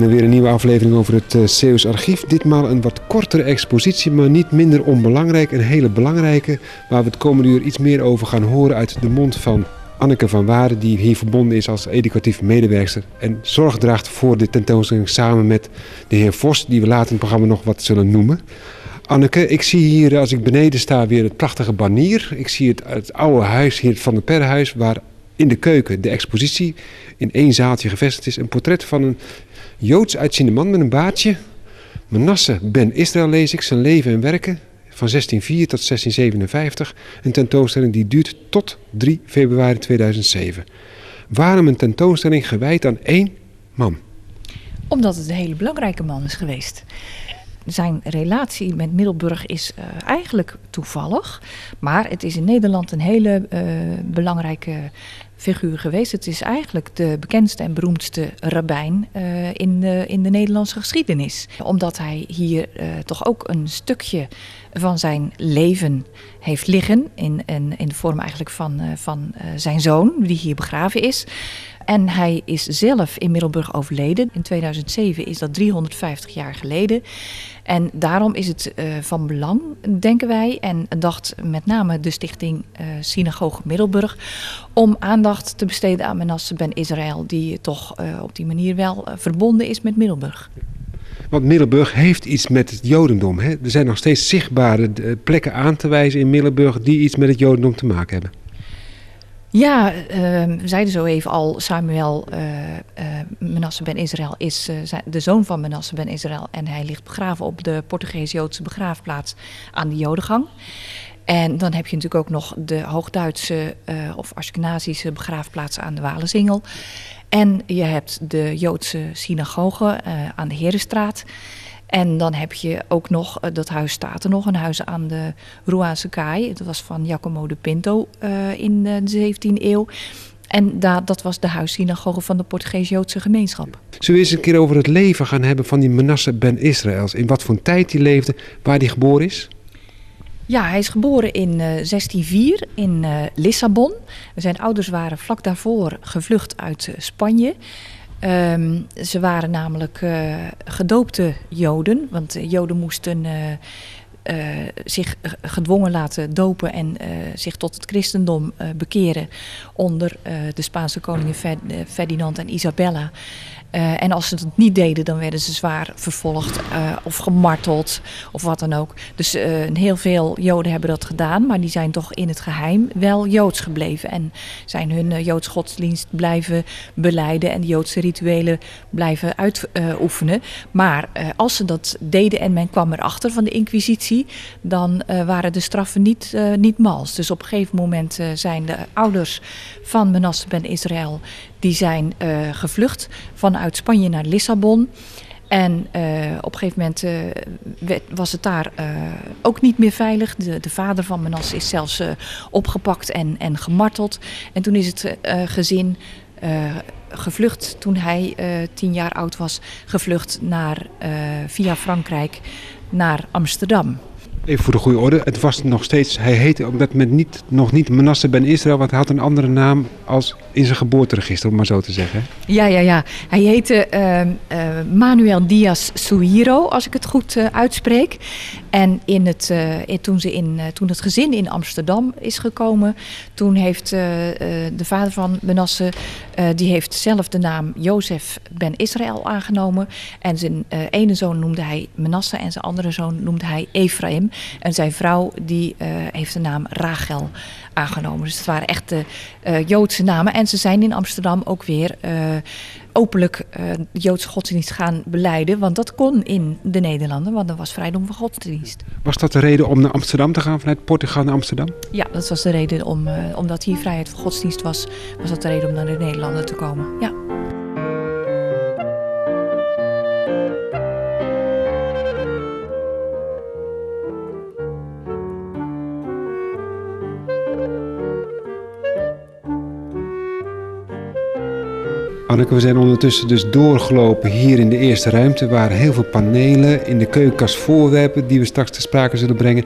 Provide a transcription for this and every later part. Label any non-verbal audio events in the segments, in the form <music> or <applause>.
En weer een nieuwe aflevering over het uh, Zeeuws Archief. Ditmaal een wat kortere expositie, maar niet minder onbelangrijk. Een hele belangrijke, waar we het komende uur iets meer over gaan horen uit de mond van Anneke van Waarden, die hier verbonden is als educatief medewerker en zorg draagt voor de tentoonstelling samen met de heer Vos, die we later in het programma nog wat zullen noemen. Anneke, ik zie hier als ik beneden sta weer het prachtige banier. Ik zie het, het oude huis hier van het Perrenhuis, waar in de keuken de expositie in één zaaltje gevestigd is. Een portret van een Joods uitziende man met een baardje. Manasse ben Israël lees ik, zijn leven en werken van 1604 tot 1657. Een tentoonstelling die duurt tot 3 februari 2007. Waarom een tentoonstelling gewijd aan één man? Omdat het een hele belangrijke man is geweest. Zijn relatie met Middelburg is uh, eigenlijk toevallig. Maar het is in Nederland een hele uh, belangrijke figuur geweest. Het is eigenlijk de bekendste en beroemdste rabbijn uh, in, de, in de Nederlandse geschiedenis. Omdat hij hier uh, toch ook een stukje van zijn leven heeft liggen. In, in, in de vorm eigenlijk van, uh, van zijn zoon, die hier begraven is. En hij is zelf in Middelburg overleden. In 2007 is dat 350 jaar geleden. En daarom is het uh, van belang, denken wij, en dacht met name de stichting uh, Synagoge Middelburg, om aandacht te besteden aan Menasse ben Israël, die toch uh, op die manier wel verbonden is met Middelburg. Want Middelburg heeft iets met het Jodendom. Hè? Er zijn nog steeds zichtbare plekken aan te wijzen in Middelburg die iets met het Jodendom te maken hebben. Ja, uh, we zeiden zo even al, Samuel uh, uh, Menasse ben Israël is de zoon van Menasse ben Israël. En hij ligt begraven op de Portugees-Joodse begraafplaats aan de Jodengang. En dan heb je natuurlijk ook nog de Hoogduitse of Ashkenazische begraafplaats aan de Walenzingel. En je hebt de Joodse synagoge aan de Herenstraat. En dan heb je ook nog, dat huis staat er nog, een huis aan de Ruaanse Kaai. Dat was van Giacomo de Pinto uh, in de 17e eeuw. En da, dat was de huissynagoge van de Portugees-Joodse gemeenschap. Zullen we eens een keer over het leven gaan hebben van die Manasse ben Israëls? In wat voor tijd hij leefde, waar hij geboren is? Ja, hij is geboren in uh, 1604 in uh, Lissabon. Zijn ouders waren vlak daarvoor gevlucht uit Spanje. Um, ze waren namelijk uh, gedoopte Joden, want Joden moesten uh, uh, zich gedwongen laten dopen en zich tot het christendom bekeren onder de Spaanse koningen Ferdinand en Isabella. Uh, en als ze het niet deden, dan werden ze zwaar vervolgd uh, of gemarteld of wat dan ook. Dus uh, heel veel Joden hebben dat gedaan, maar die zijn toch in het geheim wel Joods gebleven. En zijn hun Joods godsdienst blijven beleiden en de Joodse rituelen blijven uitoefenen. maar als ze dat deden en men kwam erachter van de Inquisitie, dan waren de straffen niet, niet mals. Dus op een gegeven moment zijn de ouders van Menasse ben Israël die zijn uh, gevlucht vanuit Spanje naar Lissabon. En uh, op een gegeven moment werd, was het daar ook niet meer veilig. De, de vader van Menas is zelfs opgepakt en, en gemarteld. En toen is het gezin gevlucht, toen hij tien jaar oud was, gevlucht naar, via Frankrijk naar Amsterdam. Even voor de goede orde, het was nog steeds, hij heette op dat moment niet, nog niet Manasse ben Israël, want hij had een andere naam als in zijn geboorteregister, om maar zo te zeggen. Ja, ja, ja. Hij heette uh, uh, Manuel Diaz Suiro, als ik het goed uh, uitspreek. En in het, toen, ze in, toen het gezin in Amsterdam is gekomen, toen heeft de vader van Manasse, die heeft zelf de naam Jozef ben Israël aangenomen. En zijn ene zoon noemde hij Manasse en zijn andere zoon noemde hij Ephraim. En zijn vrouw die uh, heeft de naam Rachel aangenomen. Dus het waren echt de Joodse namen. En ze zijn in Amsterdam ook weer openlijk de Joodse godsdienst gaan beleiden. Want dat kon in de Nederlanden, want er was vrijdom van godsdienst. Was dat de reden om naar Amsterdam te gaan, vanuit Portugal naar Amsterdam? Ja, dat was de reden om, omdat hier vrijheid van godsdienst was, was dat de reden om naar de Nederlanden te komen. Ja. Anneke, we zijn ondertussen dus doorgelopen hier in de eerste ruimte. waar heel veel panelen in de keukenkast voorwerpen die we straks te sprake zullen brengen.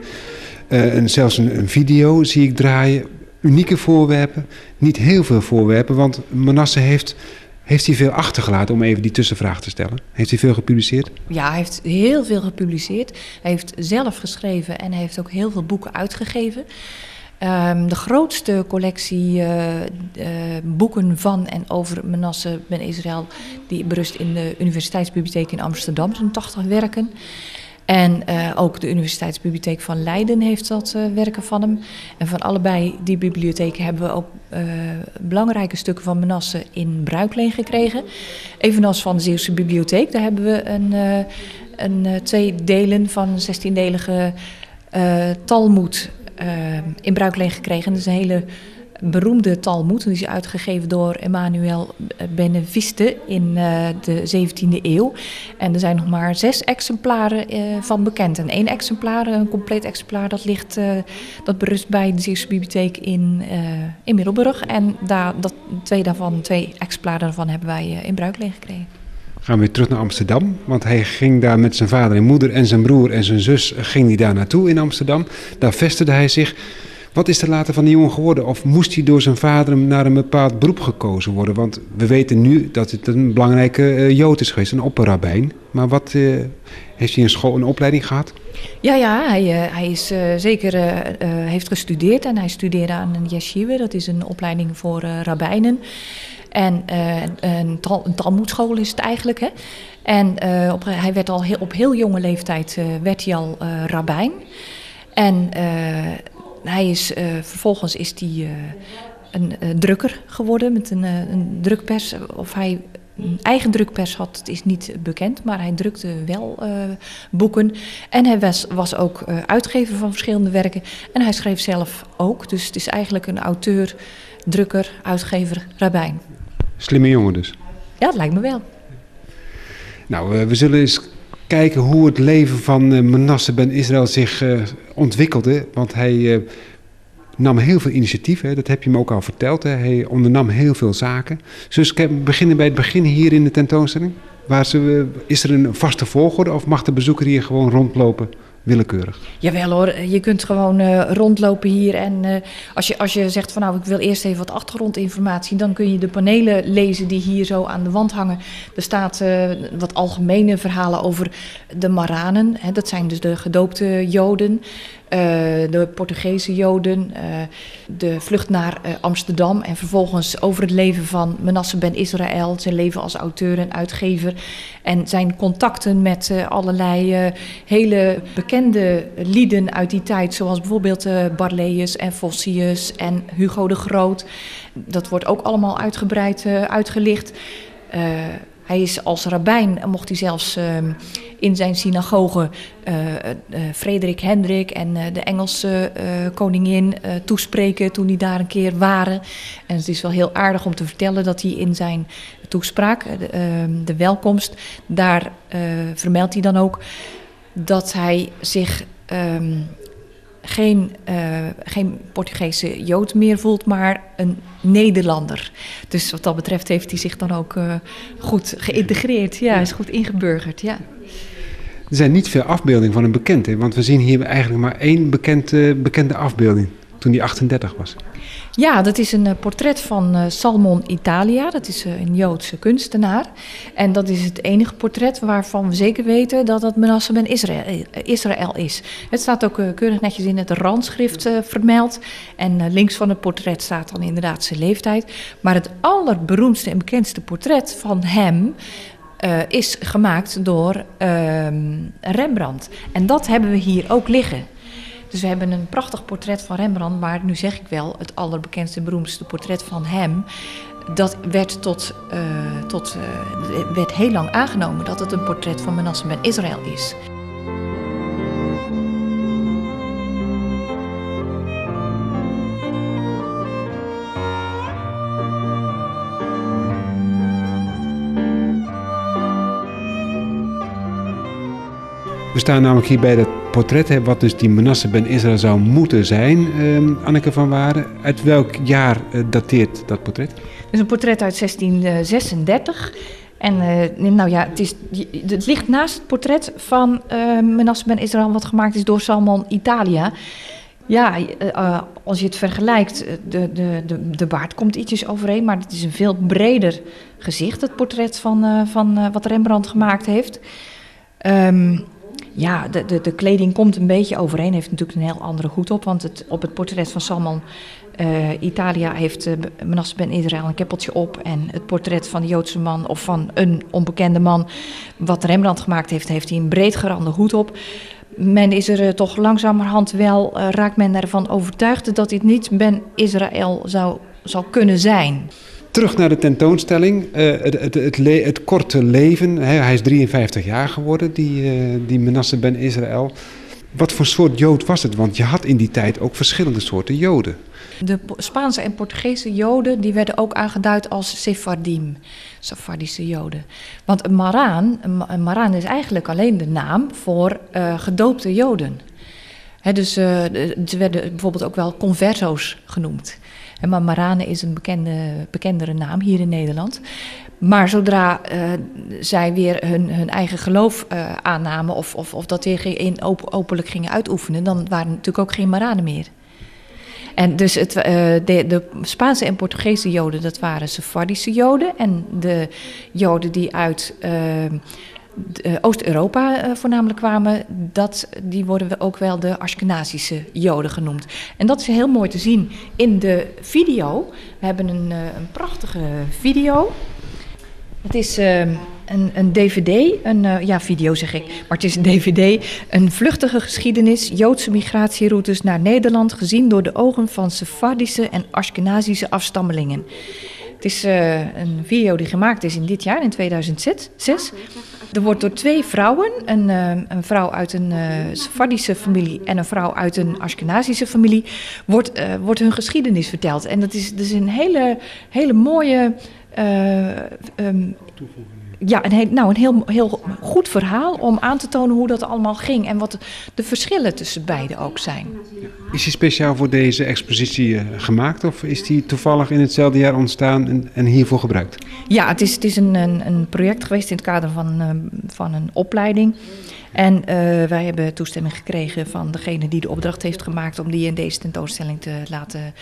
Uh, en zelfs een, een, video zie ik draaien. Unieke voorwerpen, niet heel veel voorwerpen, want Manasse heeft Heeft hij veel achtergelaten om even die tussenvraag te stellen? Heeft hij veel gepubliceerd? Ja, hij heeft heel veel gepubliceerd. Hij heeft zelf geschreven en hij heeft ook heel veel boeken uitgegeven. Um, de grootste collectie uh, uh, boeken van en over Menasse ben Israël, die berust in de Universiteitsbibliotheek in Amsterdam, zo'n 80 werken. En uh, ook de Universiteitsbibliotheek van Leiden heeft dat werken van hem. En van allebei die bibliotheken hebben we ook belangrijke stukken van Menasse in bruikleen gekregen. Evenals van de Zeeuwse Bibliotheek, daar hebben we een, een twee delen van een 16-delige Talmud uh, in bruikleen gekregen. Dat is een hele beroemde Talmud. Die is uitgegeven door Emmanuel Beneviste in uh, de 17e eeuw. En er zijn nog maar zes exemplaren uh, van bekend. En één exemplaar, een compleet exemplaar, dat, ligt, uh, dat berust bij de Zeeuwse Bibliotheek in, in Middelburg. En daar, dat, twee daarvan, twee exemplaren daarvan hebben wij in bruikleen gekregen gaan we weer terug naar Amsterdam. Want hij ging daar met zijn vader en moeder en zijn broer en zijn zus ging hij daar naartoe in Amsterdam. Daar vestigde hij zich. Wat is er later van die jongen geworden? Of moest hij door zijn vader naar een bepaald beroep gekozen worden? Want we weten nu dat het een belangrijke uh, jood is geweest, een opperrabijn. Maar wat uh, heeft hij een school, een opleiding gehad? Ja, ja hij, hij is zeker heeft gestudeerd en hij studeerde aan een yeshiva. Dat is een opleiding voor rabbijnen. En een, tal, een talmoedschool is het eigenlijk. Hè? En uh, op, hij werd al heel, op heel jonge leeftijd uh, werd hij al rabbijn. En hij is, vervolgens is hij een drukker geworden met een, een drukpers. Of hij een eigen drukpers had, het is niet bekend, maar hij drukte wel boeken. En hij was, was ook uitgever van verschillende werken. En hij schreef zelf ook. Dus het is eigenlijk een auteur, drukker, uitgever, rabbijn. Slimme jongen dus. Ja, dat lijkt me wel. Nou, uh, we zullen eens kijken hoe het leven van uh, Manasse ben Israël zich uh, ontwikkelde. Want hij nam heel veel initiatief, hè, dat heb je me ook al verteld. Hè. Hij ondernam heel veel zaken. Dus we beginnen bij het begin hier in de tentoonstelling. Waar ze, is er een vaste volgorde of mag de bezoeker hier gewoon rondlopen willekeurig? Jawel hoor, je kunt gewoon uh, rondlopen hier. En uh, als, je, als je zegt van nou, ik wil eerst even wat achtergrondinformatie, dan kun je de panelen lezen die hier zo aan de wand hangen. Er staat uh, wat algemene verhalen over de Maranen. Hè, dat zijn dus de gedoopte Joden. Uh, de Portugese Joden, uh, de vlucht naar uh, Amsterdam en vervolgens over het leven van Menasse ben Israël, zijn leven als auteur en uitgever en zijn contacten met allerlei hele bekende lieden uit die tijd, zoals bijvoorbeeld Barleus en Vossius en Hugo de Groot. Dat wordt ook allemaal uitgebreid uitgelicht. Hij is als rabbijn, mocht hij zelfs uh, in zijn synagoge uh, uh, Frederik Hendrik en de Engelse koningin toespreken toen die daar een keer waren. En het is wel heel aardig om te vertellen dat hij in zijn toespraak, de, ehm, de welkomst, daar vermeldt hij dan ook dat hij zich um, geen, uh, geen Portugese Jood meer voelt, maar een Nederlander. Dus wat dat betreft heeft hij zich dan ook uh, goed geïntegreerd. Ja, is goed ingeburgerd, ja. Er zijn niet veel afbeeldingen van een bekende, want we zien hier eigenlijk maar één bekende, bekende afbeelding toen hij 38 was. Ja, dat is een uh, portret van uh, Salmon Italia. Dat is uh, een Joodse kunstenaar. En dat is het enige portret waarvan we zeker weten dat het Menasse ben Israël, Israël is. Het staat ook keurig netjes in het randschrift vermeld. En links van het portret staat dan inderdaad zijn leeftijd. Maar het allerberoemdste en bekendste portret van hem is gemaakt door ehm, Rembrandt. En dat hebben we hier ook liggen. Dus we hebben een prachtig portret van Rembrandt, maar nu zeg ik wel het allerbekendste en beroemdste portret van hem. Dat werd, tot, uh, tot, uh, werd heel lang aangenomen dat het een portret van Manasseh ben Israël is. We staan namelijk hier bij het portret, hè, wat dus die Manasse ben Israël zou moeten zijn, eh, Anneke van Waren. Uit welk jaar uh, dateert dat portret? Het is een portret uit 1636. En uh, nou ja, het, is, het ligt naast het portret van uh, Menasse ben Israël, wat gemaakt is door Salman Italia. Ja, uh, als je het vergelijkt, de, de, de, baard komt ietsjes overeen, maar het is een veel breder gezicht, het portret van, van wat Rembrandt gemaakt heeft. Um, ja, de, de, de kleding komt een beetje overeen. Heeft natuurlijk een heel andere hoed op. Want het, op het portret van Salman uh, Italia heeft uh, ben Israël een keppeltje op. En het portret van de Joodse man of van een onbekende man, wat Rembrandt gemaakt heeft, heeft hij een breedgerande hoed op. Men is er uh, toch langzamerhand wel, raakt men ervan overtuigd dat dit niet Ben Israël zou, zou kunnen zijn. Terug naar de tentoonstelling. Uh, het, het, het, het, korte leven. Hij is 53 jaar geworden, die, uh, die Menasse ben Israël. Wat voor soort Jood was het? Want je had in die tijd ook verschillende soorten Joden. De Spaanse en Portugese Joden die werden ook aangeduid als Sephardim, Sephardische Joden. Want een Maraan, een Maraan is eigenlijk alleen de naam voor uh, gedoopte Joden. Dus ze werden bijvoorbeeld ook wel converso's genoemd. Maar Marane is een bekende, bekendere naam hier in Nederland. Maar zodra uh, zij weer hun, hun eigen geloof uh, aannamen of, of, of dat weer in op, openlijk gingen uitoefenen, dan waren natuurlijk ook geen Maranen meer. En dus het, uh, de, de, Spaanse en Portugese Joden, dat waren Sephardische Joden. En de Joden die uit Oost-Europa uh, voornamelijk kwamen, dat, die worden ook wel de Ashkenazische Joden genoemd. En dat is heel mooi te zien in de video. We hebben een, uh, een prachtige video. Het is een, een, DVD, een ja, video zeg ik, maar het is een DVD. Een vluchtige geschiedenis, Joodse migratieroutes naar Nederland, gezien door de ogen van Sephardische en Ashkenazische afstammelingen. Het is een video die gemaakt is in dit jaar, in 2006. Er wordt door twee vrouwen, een, uh, een vrouw uit een uh, familie en een vrouw uit een Ashkenazische familie, wordt, wordt hun geschiedenis verteld. En dat is, is een hele, hele mooie. Um, ja, een, heel, nou, een heel, heel goed verhaal om aan te tonen hoe dat allemaal ging en wat de verschillen tussen beiden ook zijn. Is die speciaal voor deze expositie uh, gemaakt of is die toevallig in hetzelfde jaar ontstaan en, en hiervoor gebruikt? Ja, het is, het is een, een, een project geweest in het kader van, uh, van een opleiding. En uh, wij hebben toestemming gekregen van degene die de opdracht heeft gemaakt om die in deze tentoonstelling te laten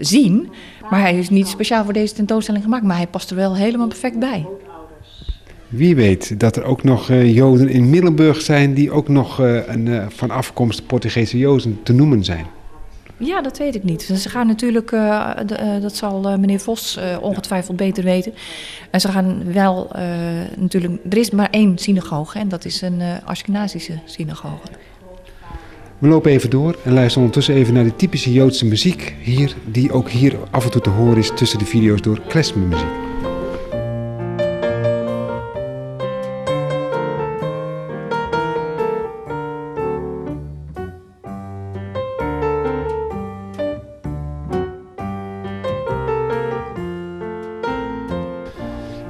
zien. Maar hij is niet speciaal voor deze tentoonstelling gemaakt, maar hij past er wel helemaal perfect bij. Wie weet dat er ook nog uh, Joden in Middelburg zijn die ook nog uh, een, uh, van afkomst Portugese Joden te noemen zijn. Ja, dat weet ik niet. Ze gaan natuurlijk, de, dat zal meneer Vos ongetwijfeld beter weten. En ze gaan wel natuurlijk, er is maar één synagoge en dat is een Ashkenazische synagoge. We lopen even door en luisteren ondertussen even naar de typische Joodse muziek hier, die ook hier af en toe te horen is tussen de video's door klezmermuziek.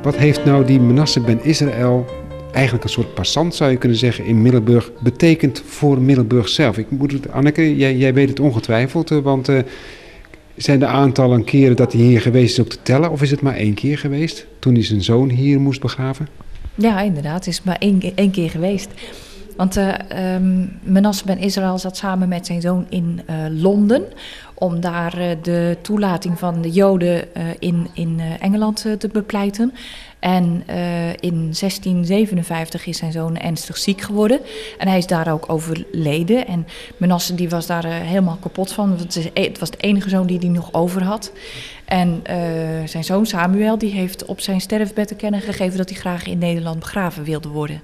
Wat heeft nou die Manasse ben Israël, eigenlijk een soort passant zou je kunnen zeggen, in Middelburg betekend voor Middelburg zelf? Ik moet het, Anneke, jij, jij weet het ongetwijfeld, want uh, zijn de aantallen keren dat hij hier geweest is ook te tellen? Of is het maar één keer geweest, toen hij zijn zoon hier moest begraven? Ja, inderdaad, het is maar één keer geweest. Want uh, um, ben Israël zat samen met zijn zoon in uh, Londen om daar uh, de toelating van de Joden in, in Engeland te bepleiten. En in 1657 is zijn zoon ernstig ziek geworden en hij is daar ook overleden. En Manasse die was daar helemaal kapot van, want het was de enige zoon die hij nog over had. En zijn zoon Samuel die heeft op zijn sterfbed te kennen gegeven dat hij graag in Nederland begraven wilde worden.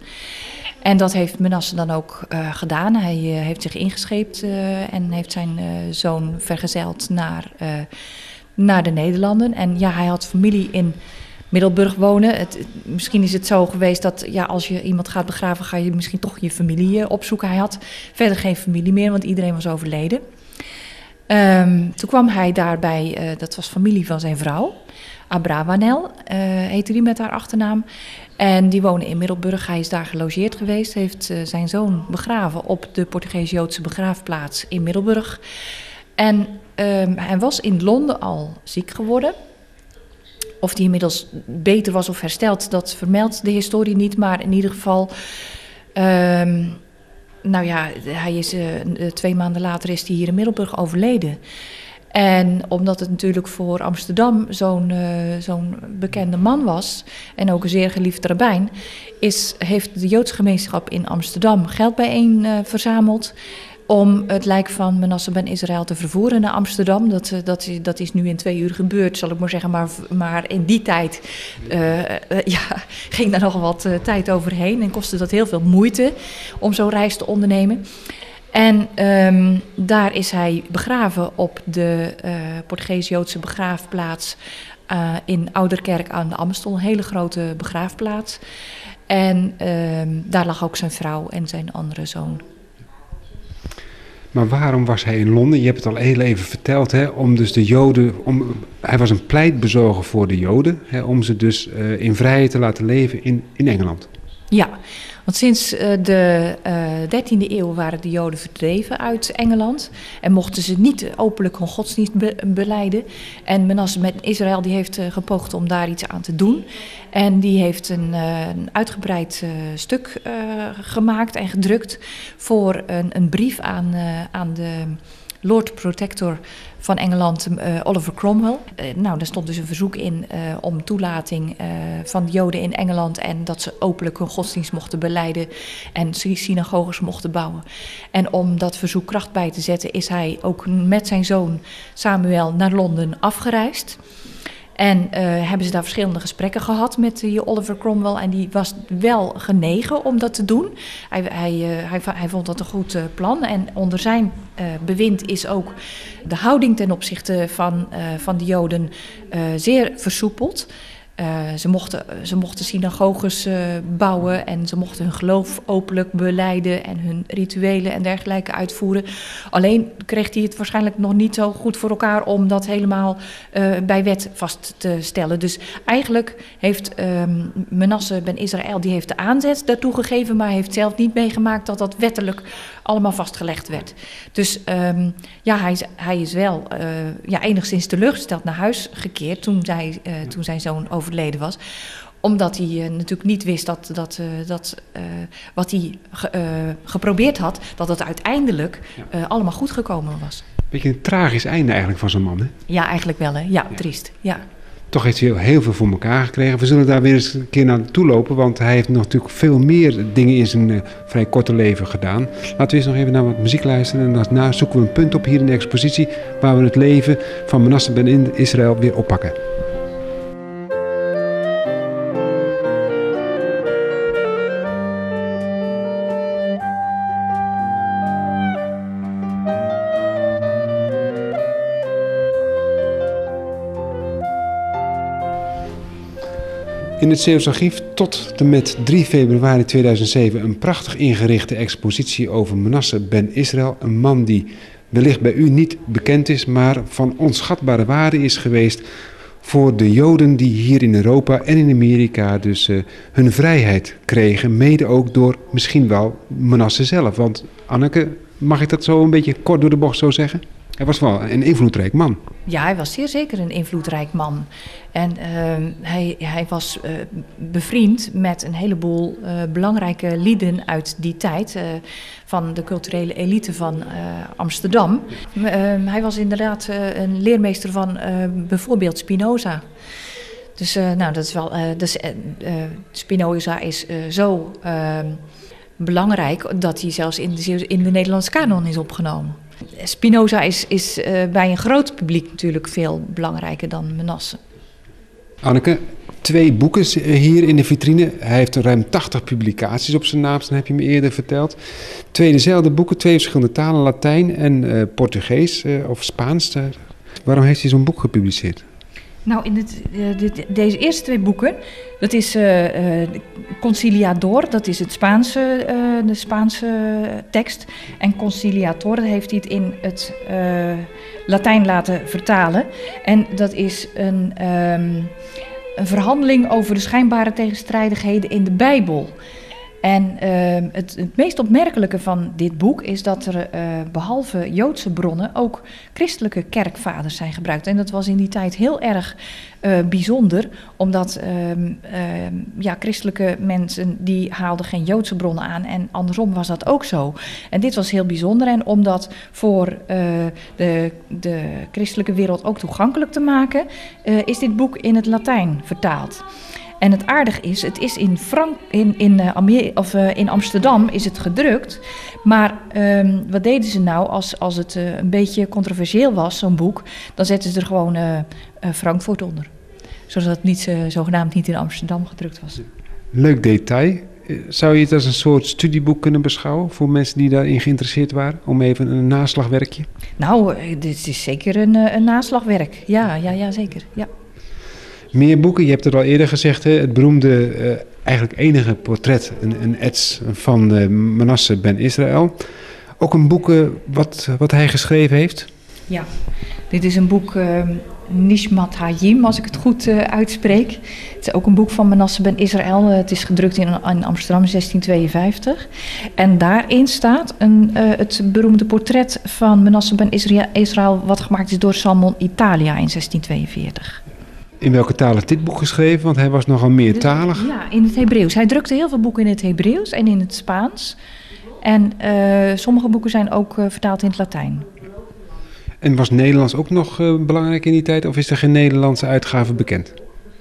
En dat heeft Menasse dan ook uh, gedaan. Hij uh, heeft zich ingescheept uh, en heeft zijn zoon vergezeld naar, naar de Nederlanden. En ja, hij had familie in Middelburg wonen. Het, misschien is het zo geweest dat ja, als je iemand gaat begraven, ga je misschien toch je familie opzoeken. Hij had verder geen familie meer, want iedereen was overleden. Um, toen kwam hij daarbij, dat was familie van zijn vrouw. Abravanel heette die met haar achternaam. En die wonen in Middelburg. Hij is daar gelogeerd geweest. Heeft uh, zijn zoon begraven op de Portugees-Joodse begraafplaats in Middelburg. En um, hij was in Londen al ziek geworden. Of hij inmiddels beter was of hersteld, dat vermeldt de historie niet. Maar in ieder geval, um, nou ja, hij is, twee maanden later is hij hier in Middelburg overleden. En omdat het natuurlijk voor Amsterdam zo'n zo'n bekende man was en ook een zeer geliefde rabbijn, is, heeft de Joodse gemeenschap in Amsterdam geld bijeen verzameld om het lijk van Manasseh ben Israël te vervoeren naar Amsterdam. Dat, eh, dat, dat is nu in twee uur gebeurd, zal ik maar zeggen. Maar, maar in die tijd <laughs> ja, ging daar nog wat tijd overheen en kostte dat heel veel moeite om zo'n reis te ondernemen. En um, daar is hij begraven op de uh, Portugees-Joodse begraafplaats uh, in Ouderkerk aan de Amstel. Een hele grote begraafplaats. En um, daar lag ook zijn vrouw en zijn andere zoon. Maar waarom was hij in Londen? Je hebt het al heel even verteld, hè, om dus de Joden, om, hij was een pleitbezoger voor de Joden, hè, om ze dus uh, in vrijheid te laten leven in, in Engeland. Ja, want sinds uh, de uh, eh, 13e eeuw waren de Joden verdreven uit Engeland en mochten ze niet openlijk hun godsdienst be beleiden. En Menasse met Israël die heeft gepoogd om daar iets aan te doen. En die heeft een, een uitgebreid stuk gemaakt en gedrukt voor een, een brief aan, aan de Lord Protector van Engeland, uh, Oliver Cromwell. Uh, nou, daar stond dus een verzoek in uh, om toelating van de Joden in Engeland en dat ze openlijk hun godsdienst mochten beleiden en synagoges mochten bouwen. En om dat verzoek kracht bij te zetten, is hij ook met zijn zoon Samuel naar Londen afgereisd. En uh, hebben ze daar verschillende gesprekken gehad met die Oliver Cromwell. En die was wel genegen om dat te doen. Hij, hij, uh, hij, hij vond dat een goed plan. En onder zijn bewind is ook de houding ten opzichte van, van de Joden zeer versoepeld. Uh, ze, mochten, ze mochten synagoges uh, bouwen en ze mochten hun geloof openlijk beleiden en hun rituelen en dergelijke uitvoeren. Alleen kreeg hij het waarschijnlijk nog niet zo goed voor elkaar om dat helemaal bij wet vast te stellen. Dus eigenlijk heeft Menasse ben Israël die heeft de aanzet daartoe gegeven, maar heeft zelf niet meegemaakt dat dat wettelijk allemaal vastgelegd werd. Dus um, ja, hij, hij is wel ja, enigszins teleurgesteld naar huis gekeerd toen, zij, toen zijn zoon over overleden was omdat hij uh, natuurlijk niet wist dat, dat, uh, dat uh, wat hij ge, geprobeerd had, dat het uiteindelijk ja. allemaal goed gekomen was. Beetje een tragisch einde eigenlijk van zo'n man, hè? Ja, eigenlijk wel, hè? Ja, ja. triest. Ja. Toch heeft hij heel, veel voor elkaar gekregen. We zullen daar weer eens een keer naartoe lopen, want hij heeft natuurlijk veel meer dingen in zijn vrij korte leven gedaan. Laten we eens nog even naar wat muziek luisteren en daarna zoeken we een punt op hier in de expositie waar we het leven van Manasseh ben Israël weer oppakken. In het Zeeuws Archief tot en met 3 februari 2007 een prachtig ingerichte expositie over Manasse ben Israël. Een man die wellicht bij u niet bekend is, maar van onschatbare waarde is geweest voor de Joden die hier in Europa en in Amerika dus uh, hun vrijheid kregen. Mede ook door misschien wel Manasse zelf. Want Anneke, mag ik dat zo een beetje kort door de bocht zo zeggen? Hij was wel een invloedrijk man. Ja, hij was zeer zeker een invloedrijk man. En uh, hij, hij was uh, bevriend met een heleboel uh, belangrijke lieden uit die tijd. Uh, van de culturele elite van Amsterdam. Ehm, hij was inderdaad een leermeester van bijvoorbeeld Spinoza. Dus nou, dat is wel. dus, Spinoza is zo ehm, belangrijk dat hij zelfs in de, in de Nederlandse kanon is opgenomen. Spinoza is, is uh, bij een groot publiek natuurlijk veel belangrijker dan Menasse. Anneke, twee boeken hier in de vitrine. Hij heeft ruim 80 publicaties op zijn naam, dat heb je me eerder verteld. Twee dezelfde boeken, twee verschillende talen, Latijn en uh, Portugees of Spaans. waarom heeft hij zo'n boek gepubliceerd? Nou, in dit, dit, deze eerste twee boeken, dat is uh, Conciliador, dat is het Spaanse, de Spaanse tekst. En Conciliator, dat heeft hij het in het Latijn laten vertalen. En dat is een, um, een verhandeling over de schijnbare tegenstrijdigheden in de Bijbel. En ehm, het, meest opmerkelijke van dit boek is dat er uh, behalve Joodse bronnen ook christelijke kerkvaders zijn gebruikt. En dat was in die tijd heel erg uh, bijzonder, omdat ehm, ehm, ja, christelijke mensen die haalden geen Joodse bronnen aan en andersom was dat ook zo. En dit was heel bijzonder en om dat voor uh, de, de christelijke wereld ook toegankelijk te maken, is dit boek in het Latijn vertaald. En het aardig is, het is in, Frank, in, in, uh, of, uh, in Amsterdam is het gedrukt. Maar um, wat deden ze nou als, als het uh, een beetje controversieel was, zo'n boek? Dan zetten ze er gewoon Frankfurt onder. Zodat het niet, zogenaamd niet in Amsterdam gedrukt was. Leuk detail. Zou je het als een soort studieboek kunnen beschouwen voor mensen die daarin geïnteresseerd waren? Om even een naslagwerkje? Nou, dit is zeker een, een naslagwerk. Ja, ja, ja, zeker. Ja meer boeken. Je hebt het al eerder gezegd, hè, het beroemde, uh, eigenlijk enige portret, een, een ets van uh, Manasseh ben Israël. Ook een boek uh, wat, wat hij geschreven heeft. Ja, dit is een boek Nishmat Hayim, als ik het goed uitspreek. Het is ook een boek van Manasseh ben Israël. Het is gedrukt in, in Amsterdam in 1652. En daarin staat een, het beroemde portret van Manasseh ben Israël, wat gemaakt is door Salmon Italia in 1642. In welke taal is dit boek geschreven? Want hij was nogal meertalig. Ja, in het Hebreeuws. Hij drukte heel veel boeken in het Hebreeuws en in het Spaans. En uh, sommige boeken zijn ook uh, vertaald in het Latijn. En was Nederlands ook nog uh, belangrijk in die tijd? Of is er geen Nederlandse uitgave bekend?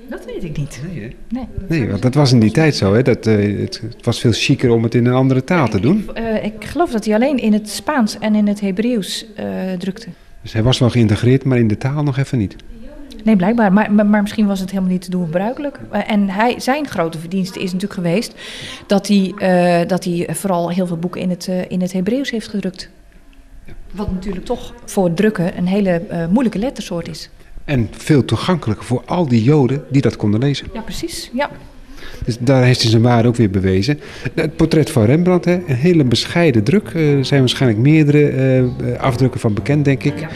Dat weet ik niet. Nee, hè? nee, nee want dat was in die tijd zo. Hè? Dat, het, het, was veel chiquer om het in een andere taal te doen. Ik, ik geloof dat hij alleen in het Spaans en in het Hebreeuws drukte. Dus hij was wel geïntegreerd, maar in de taal nog even niet. Nee, blijkbaar. Maar, maar, misschien was het helemaal niet te doen gebruikelijk. Eh, en hij, zijn grote verdienste is natuurlijk geweest dat hij, uh, dat hij vooral heel veel boeken in het, uh, in het Hebreeuws heeft gedrukt. Wat natuurlijk toch voor drukken een hele uh, moeilijke lettersoort is. En veel toegankelijker voor al die Joden die dat konden lezen. Ja, precies. Ja. Dus daar heeft hij zijn waarde ook weer bewezen. Het portret van Rembrandt, hè, een hele bescheiden druk. Er zijn waarschijnlijk meerdere afdrukken van bekend, denk ik. Ja.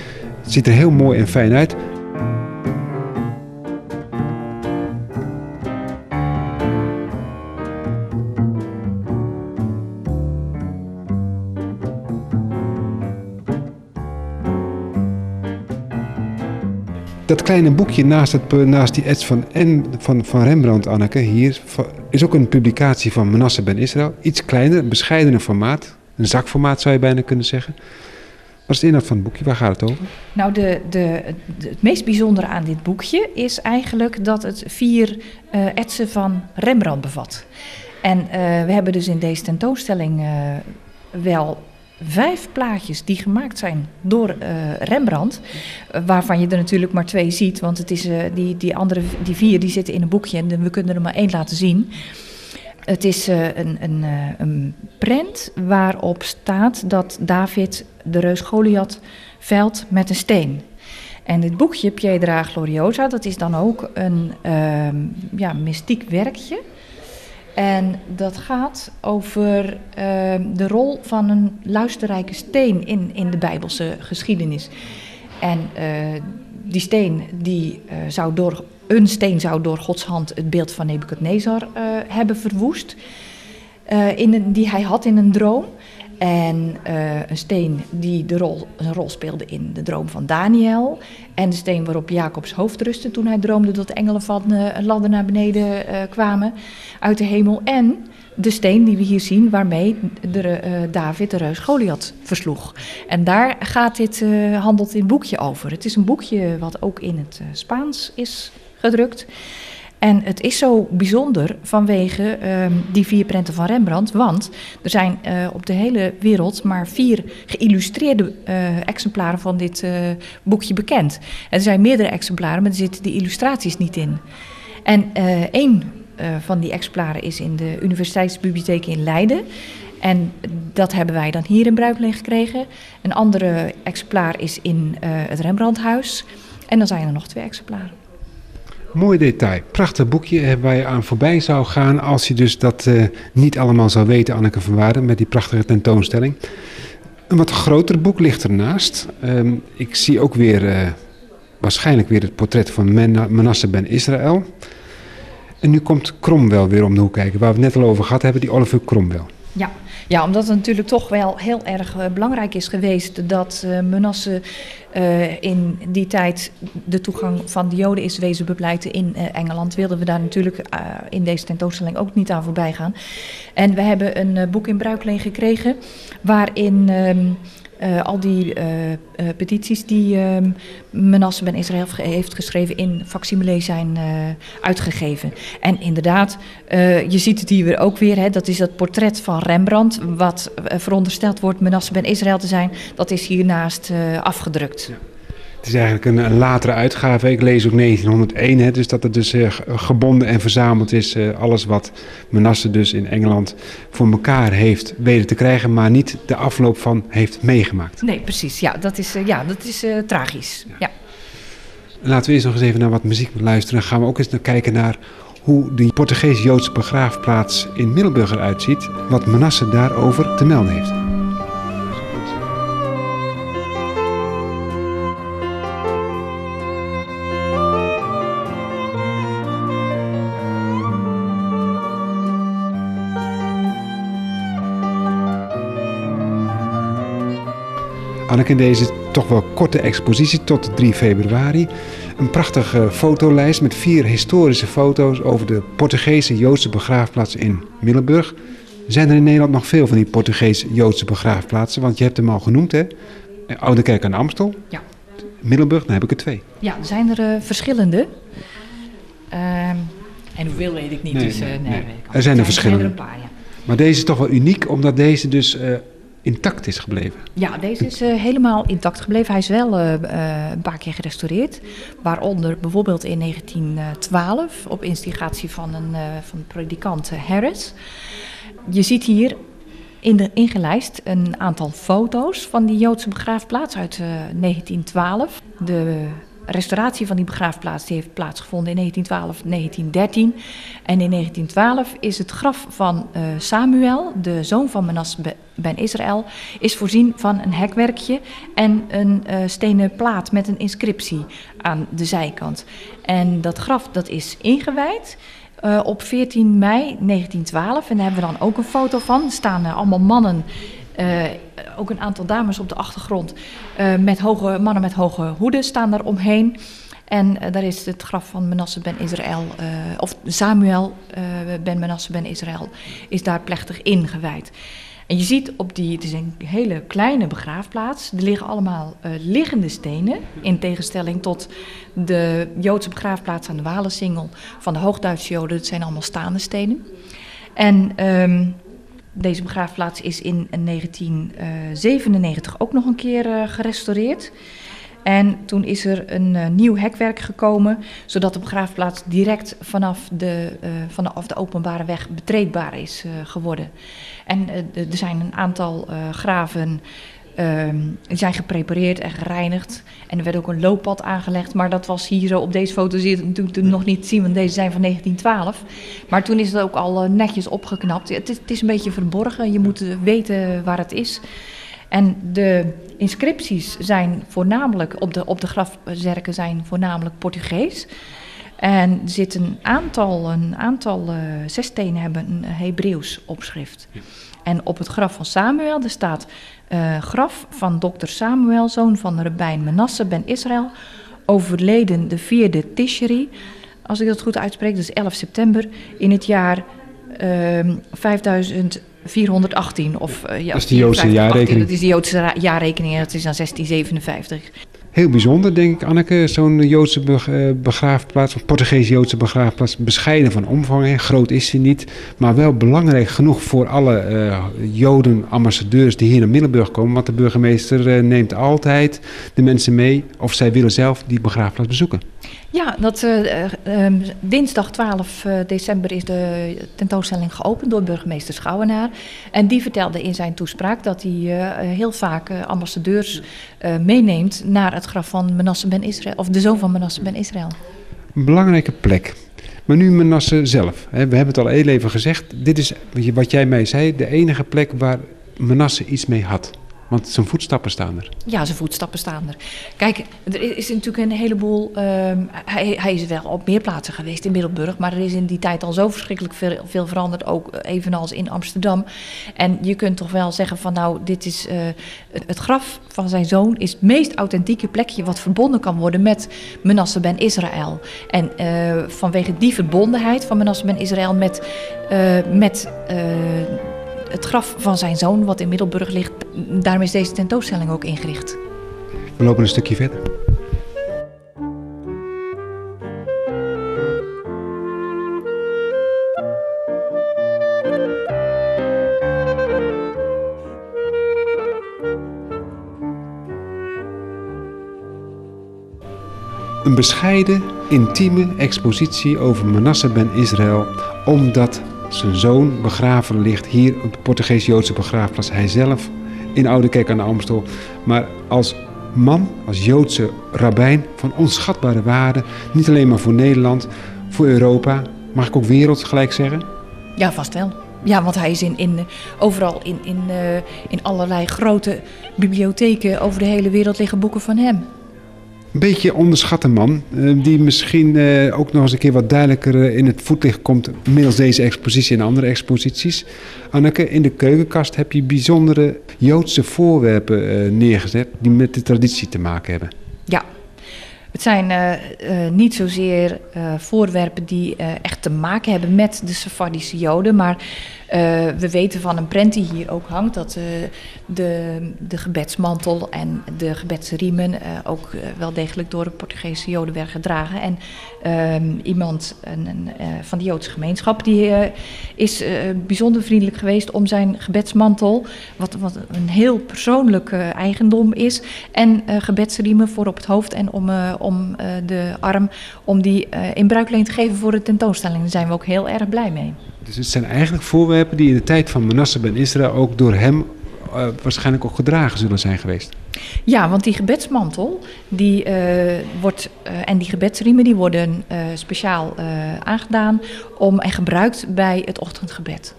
Het ziet er heel mooi en fijn uit. Dat kleine boekje naast, het, naast die ets van, en, van, van Rembrandt, Anneke, hier, is ook een publicatie van Manasseh ben Israël. Iets kleiner, bescheidener formaat. Een zakformaat zou je bijna kunnen zeggen. Wat is de inhoud van het boekje? Waar gaat het over? Nou, de, de, het meest bijzondere aan dit boekje is eigenlijk dat het vier etsen van Rembrandt bevat. En uh, we hebben dus in deze tentoonstelling uh, wel vijf plaatjes die gemaakt zijn door uh, Rembrandt. Uh, waarvan je er natuurlijk maar twee ziet. Want het is, uh, die, die andere die vier die zitten in een boekje en we kunnen er maar één laten zien. Het is een, een, een prent waarop staat dat David de reus Goliath velt met een steen. En dit boekje, Piedra Gloriosa, dat is dan ook een ehm, ja, mystiek werkje. En dat gaat over uh, de rol van een luisterrijke steen in, in de Bijbelse geschiedenis. En uh, die steen, die uh, zou door, een steen zou door Gods hand het beeld van Nebukadnezar hebben verwoest. in die hij had in een droom. En uh, een steen die de rol, een rol speelde in de droom van Daniel. En de steen waarop Jacobs hoofd rustte toen hij droomde dat de engelen van een ladder naar beneden uh, kwamen uit de hemel. En de steen die we hier zien waarmee de, David de reus Goliath versloeg. En daar gaat dit, handelt dit boekje over. Het is een boekje wat ook in het Spaans is gedrukt. En het is zo bijzonder vanwege um, die vier prenten van Rembrandt, want er zijn uh, op de hele wereld maar vier geïllustreerde uh, exemplaren van dit uh, boekje bekend. En er zijn meerdere exemplaren, maar er zitten de illustraties niet in. En één van die exemplaren is in de Universiteitsbibliotheek in Leiden. En dat hebben wij dan hier in Bruikleen gekregen. Een andere exemplaar is in het Rembrandthuis. En dan zijn er nog twee exemplaren. Mooi detail. Prachtig boekje waar je aan voorbij zou gaan als je dus dat uh, niet allemaal zou weten, Anneke van Waarden, met die prachtige tentoonstelling. Een wat groter boek ligt ernaast. Um, ik zie ook weer, uh, waarschijnlijk weer het portret van Men Manasseh ben Israël. En nu komt Cromwell weer om de hoek kijken, waar we het net al over gehad hebben, die Oliver Cromwell. Ja. Ja, omdat het natuurlijk toch wel heel erg uh, belangrijk is geweest dat uh, Menasse uh, in die tijd de toegang van de Joden is wezen bepleiten in Engeland. Wilden we daar natuurlijk in deze tentoonstelling ook niet aan voorbij gaan. En we hebben een boek in bruikleen gekregen waarin. Ehm, uh, al die uh, uh, petities die ehm, Menasse ben Israël heeft geschreven in facsimile zijn uitgegeven. En inderdaad, je ziet het hier weer ook weer, hè, dat is dat portret van Rembrandt, wat verondersteld wordt Menasse ben Israël te zijn, dat is hiernaast afgedrukt. Het is eigenlijk een, een, latere uitgave. Ik lees ook 1901, hè, dus dat het dus uh, gebonden en verzameld is. Uh, alles wat Menasse dus in Engeland voor elkaar heeft weten te krijgen, maar niet de afloop van heeft meegemaakt. Nee, precies. Ja, dat is, uh, ja, dat is tragisch. Ja. ja. Laten we eerst nog eens even naar wat muziek luisteren. Dan gaan we ook eens naar kijken naar hoe die Portugees-Joodse begraafplaats in Middelburg eruit ziet. Wat Menasse daarover te melden heeft. Anneke, in deze toch wel korte expositie tot 3 februari. Een prachtige fotolijst met vier historische foto's over de Portugese Joodse begraafplaats in Middelburg. Zijn er in Nederland nog veel van die Portugese Joodse begraafplaatsen? Want je hebt hem al genoemd, hè? Oude Kerk aan Amstel. Ja. Middelburg, dan heb ik er twee. Ja, er zijn er uh, verschillende. Uh, en hoeveel weet ik niet. Nee, dus, uh, nee, nee. Weet ik er zijn er verschillende. Er paar, ja. Maar deze is toch wel uniek, omdat deze dus uh, intact is gebleven. Ja, deze is uh, helemaal intact gebleven. Hij is wel uh, uh, een paar keer gerestaureerd. Waaronder bijvoorbeeld in 1912 op instigatie van een van predikant Harris. Je ziet hier in de, ingelijst een aantal foto's van die Joodse begraafplaats uit 1912. De restauratie van die begraafplaats die heeft plaatsgevonden in 1912, 1913. En in 1912 is het graf van uh, Samuel, de zoon van Menas ben Israël, is voorzien van een hekwerkje en een uh, stenen plaat met een inscriptie aan de zijkant. En dat graf dat is ingewijd. Uh, op 14 mei 1912. En daar hebben we dan ook een foto van. Staan allemaal mannen uh, ook een aantal dames op de achtergrond uh, met hoge, mannen met hoge hoeden staan daar omheen. En uh, daar is het graf van Menasse ben Israël, of Samuel ben Menasse ben Israël, is daar plechtig ingewijd. En je ziet op die, het is een hele kleine begraafplaats. Er liggen allemaal liggende stenen. In tegenstelling tot de Joodse begraafplaats aan de Walensingel van de Hoogduitse Joden. Dat zijn allemaal staande stenen. En um, deze begraafplaats is in 1997 ook nog een keer uh, gerestaureerd. En toen is er een uh, nieuw hekwerk gekomen, zodat de begraafplaats direct vanaf de, vanaf de openbare weg betreedbaar is geworden. En er zijn een aantal graven Um, zijn geprepareerd en gereinigd. En er werd ook een looppad aangelegd. Maar dat was hier zo op deze foto zie je het natuurlijk nog niet zien, want deze zijn van 1912. Maar toen is het ook al uh, netjes opgeknapt. Het is, het is, een beetje verborgen. Je moet weten waar het is. En de inscripties zijn voornamelijk op de, op de grafzerken zijn voornamelijk Portugees. En er zit een aantal, een aantal uh, zesstenen hebben een Hebreeuws opschrift. En op het graf van Samuel, er staat uh, graf van dokter Samuel, zoon van Rabijn Menasse ben Israël, overleden de vierde Tishri, als ik dat goed uitspreek, dus 11 september, in het jaar uh, 5418. Of, uh, ja, dat is de Joodse jaarrekening. Dat is de Joodse jaarrekening en dat is dan 1657 heel bijzonder, denk ik, Anneke. Zo'n Joodse eh, begraafplaats, of Portugees-Joodse begraafplaats. Bescheiden van omvang, groot is ze niet. Maar wel belangrijk genoeg voor alle uh, Joden-ambassadeurs die hier naar Middelburg komen. Want de burgemeester uh, neemt altijd de mensen mee of zij willen zelf die begraafplaats bezoeken. Ja, dat, uh, uh, dinsdag 12 december is de tentoonstelling geopend door burgemeester Schouwenaar. En die vertelde in zijn toespraak dat hij heel vaak ambassadeurs meeneemt naar het graf van Menasse ben Israël, of de zoon van Menasse ben Israël. Een belangrijke plek. Maar nu Menasse zelf. Hè, we hebben het al heel even gezegd. Dit is wat jij mij zei, de enige plek waar Menasse iets mee had. Want zijn voetstappen staan er. Ja, zijn voetstappen staan er. Kijk, er is natuurlijk een heleboel. ehm, hij, hij is wel op meer plaatsen geweest in Middelburg. Maar er is in die tijd al zo verschrikkelijk veel, veel veranderd. Ook evenals in Amsterdam. En je kunt toch wel zeggen: van nou, dit is. eh, het, graf van zijn zoon is het meest authentieke plekje. wat verbonden kan worden met Menasse ben Israël. En eh, vanwege die verbondenheid van Menasse ben Israël met. eh, met het graf van zijn zoon, wat in Middelburg ligt, daarom is deze tentoonstelling ook ingericht. We lopen een stukje verder. Een bescheiden, intieme expositie over Manasseh ben Israël, omdat zijn zoon begraven ligt hier op de Portugees-Joodse begraafplaats. Hij zelf in Oude Kerk aan de Amstel. Maar als man, als Joodse rabbijn van onschatbare waarde, niet alleen maar voor Nederland, voor Europa, mag ik ook wereld gelijk zeggen? Ja, vast wel. Ja, want hij is in, in, overal in, in, eh, in allerlei grote bibliotheken over de hele wereld liggen boeken van hem. Een beetje onderschatte man, eh, die misschien eh, ook nog eens een keer wat duidelijker eh, in het voetlicht komt middels deze expositie en andere exposities. Anneke, in de keukenkast heb je bijzondere Joodse voorwerpen neergezet die met de traditie te maken hebben. Ja, het zijn niet zozeer voorwerpen die echt te maken hebben met de Sephardische Joden, maar eh, we weten van een prent die hier ook hangt dat eh, de, de gebedsmantel en de gebedsriemen eh, ook wel degelijk door de Portugese Joden werden gedragen. En ehm, iemand een, van de Joodse gemeenschap die is bijzonder vriendelijk geweest om zijn gebedsmantel, wat, wat een heel persoonlijk eigendom is, en gebedsriemen voor op het hoofd en om, om de arm, om die in bruikleen te geven voor de tentoonstelling. Daar zijn we ook heel erg blij mee. Dus het zijn eigenlijk voorwerpen die in de tijd van Manasseh ben Israël ook door hem eh, waarschijnlijk ook gedragen zullen zijn geweest. Ja, want die gebedsmantel die, eh, wordt, eh, en die gebedsriemen die worden speciaal aangedaan om, en gebruikt bij het ochtendgebed.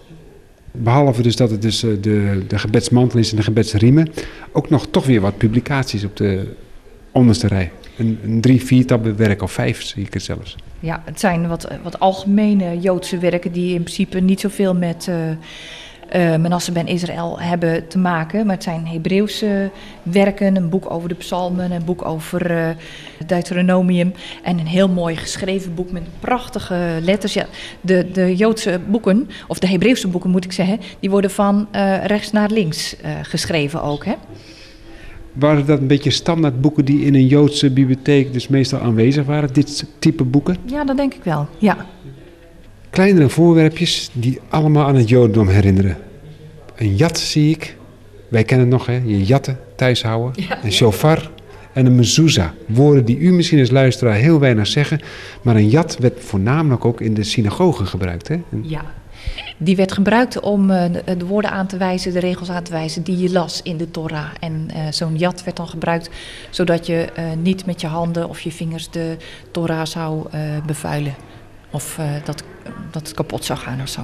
Behalve dus dat het dus de, de gebedsmantel is en de gebedsriemen, ook nog toch weer wat publicaties op de onderste rij. Een, een drie, viertal werk of vijf zie ik het zelfs. Ja, het zijn wat, wat algemene Joodse werken die in principe niet zoveel met eh eh, Manasse ben Israël hebben te maken. Maar het zijn Hebreeuwse werken, een boek over de psalmen, een boek over eh Deuteronomium en een heel mooi geschreven boek met prachtige letters. Ja, de, de Joodse boeken, of de Hebreeuwse boeken moet ik zeggen, die worden van rechts naar links geschreven ook. Hè? Waren dat een beetje standaard boeken die in een Joodse bibliotheek dus meestal aanwezig waren, dit type boeken? Ja, dat denk ik wel. Ja. Kleinere voorwerpjes die allemaal aan het Jodendom herinneren. Een jat zie ik, wij kennen het nog hè, je jatten thuis houden. Een shofar en een mezuzah. Woorden die u misschien als luisteraar heel weinig zeggen, maar een jat werd voornamelijk ook in de synagogen gebruikt. Hè? Ja. Die werd gebruikt om eh, de, de woorden aan te wijzen, de regels aan te wijzen die je las in de Torah. En eh, zo'n jat werd dan gebruikt zodat je eh, niet met je handen of je vingers de Torah zou eh, bevuilen. Of eh, dat, dat het kapot zou gaan of zo.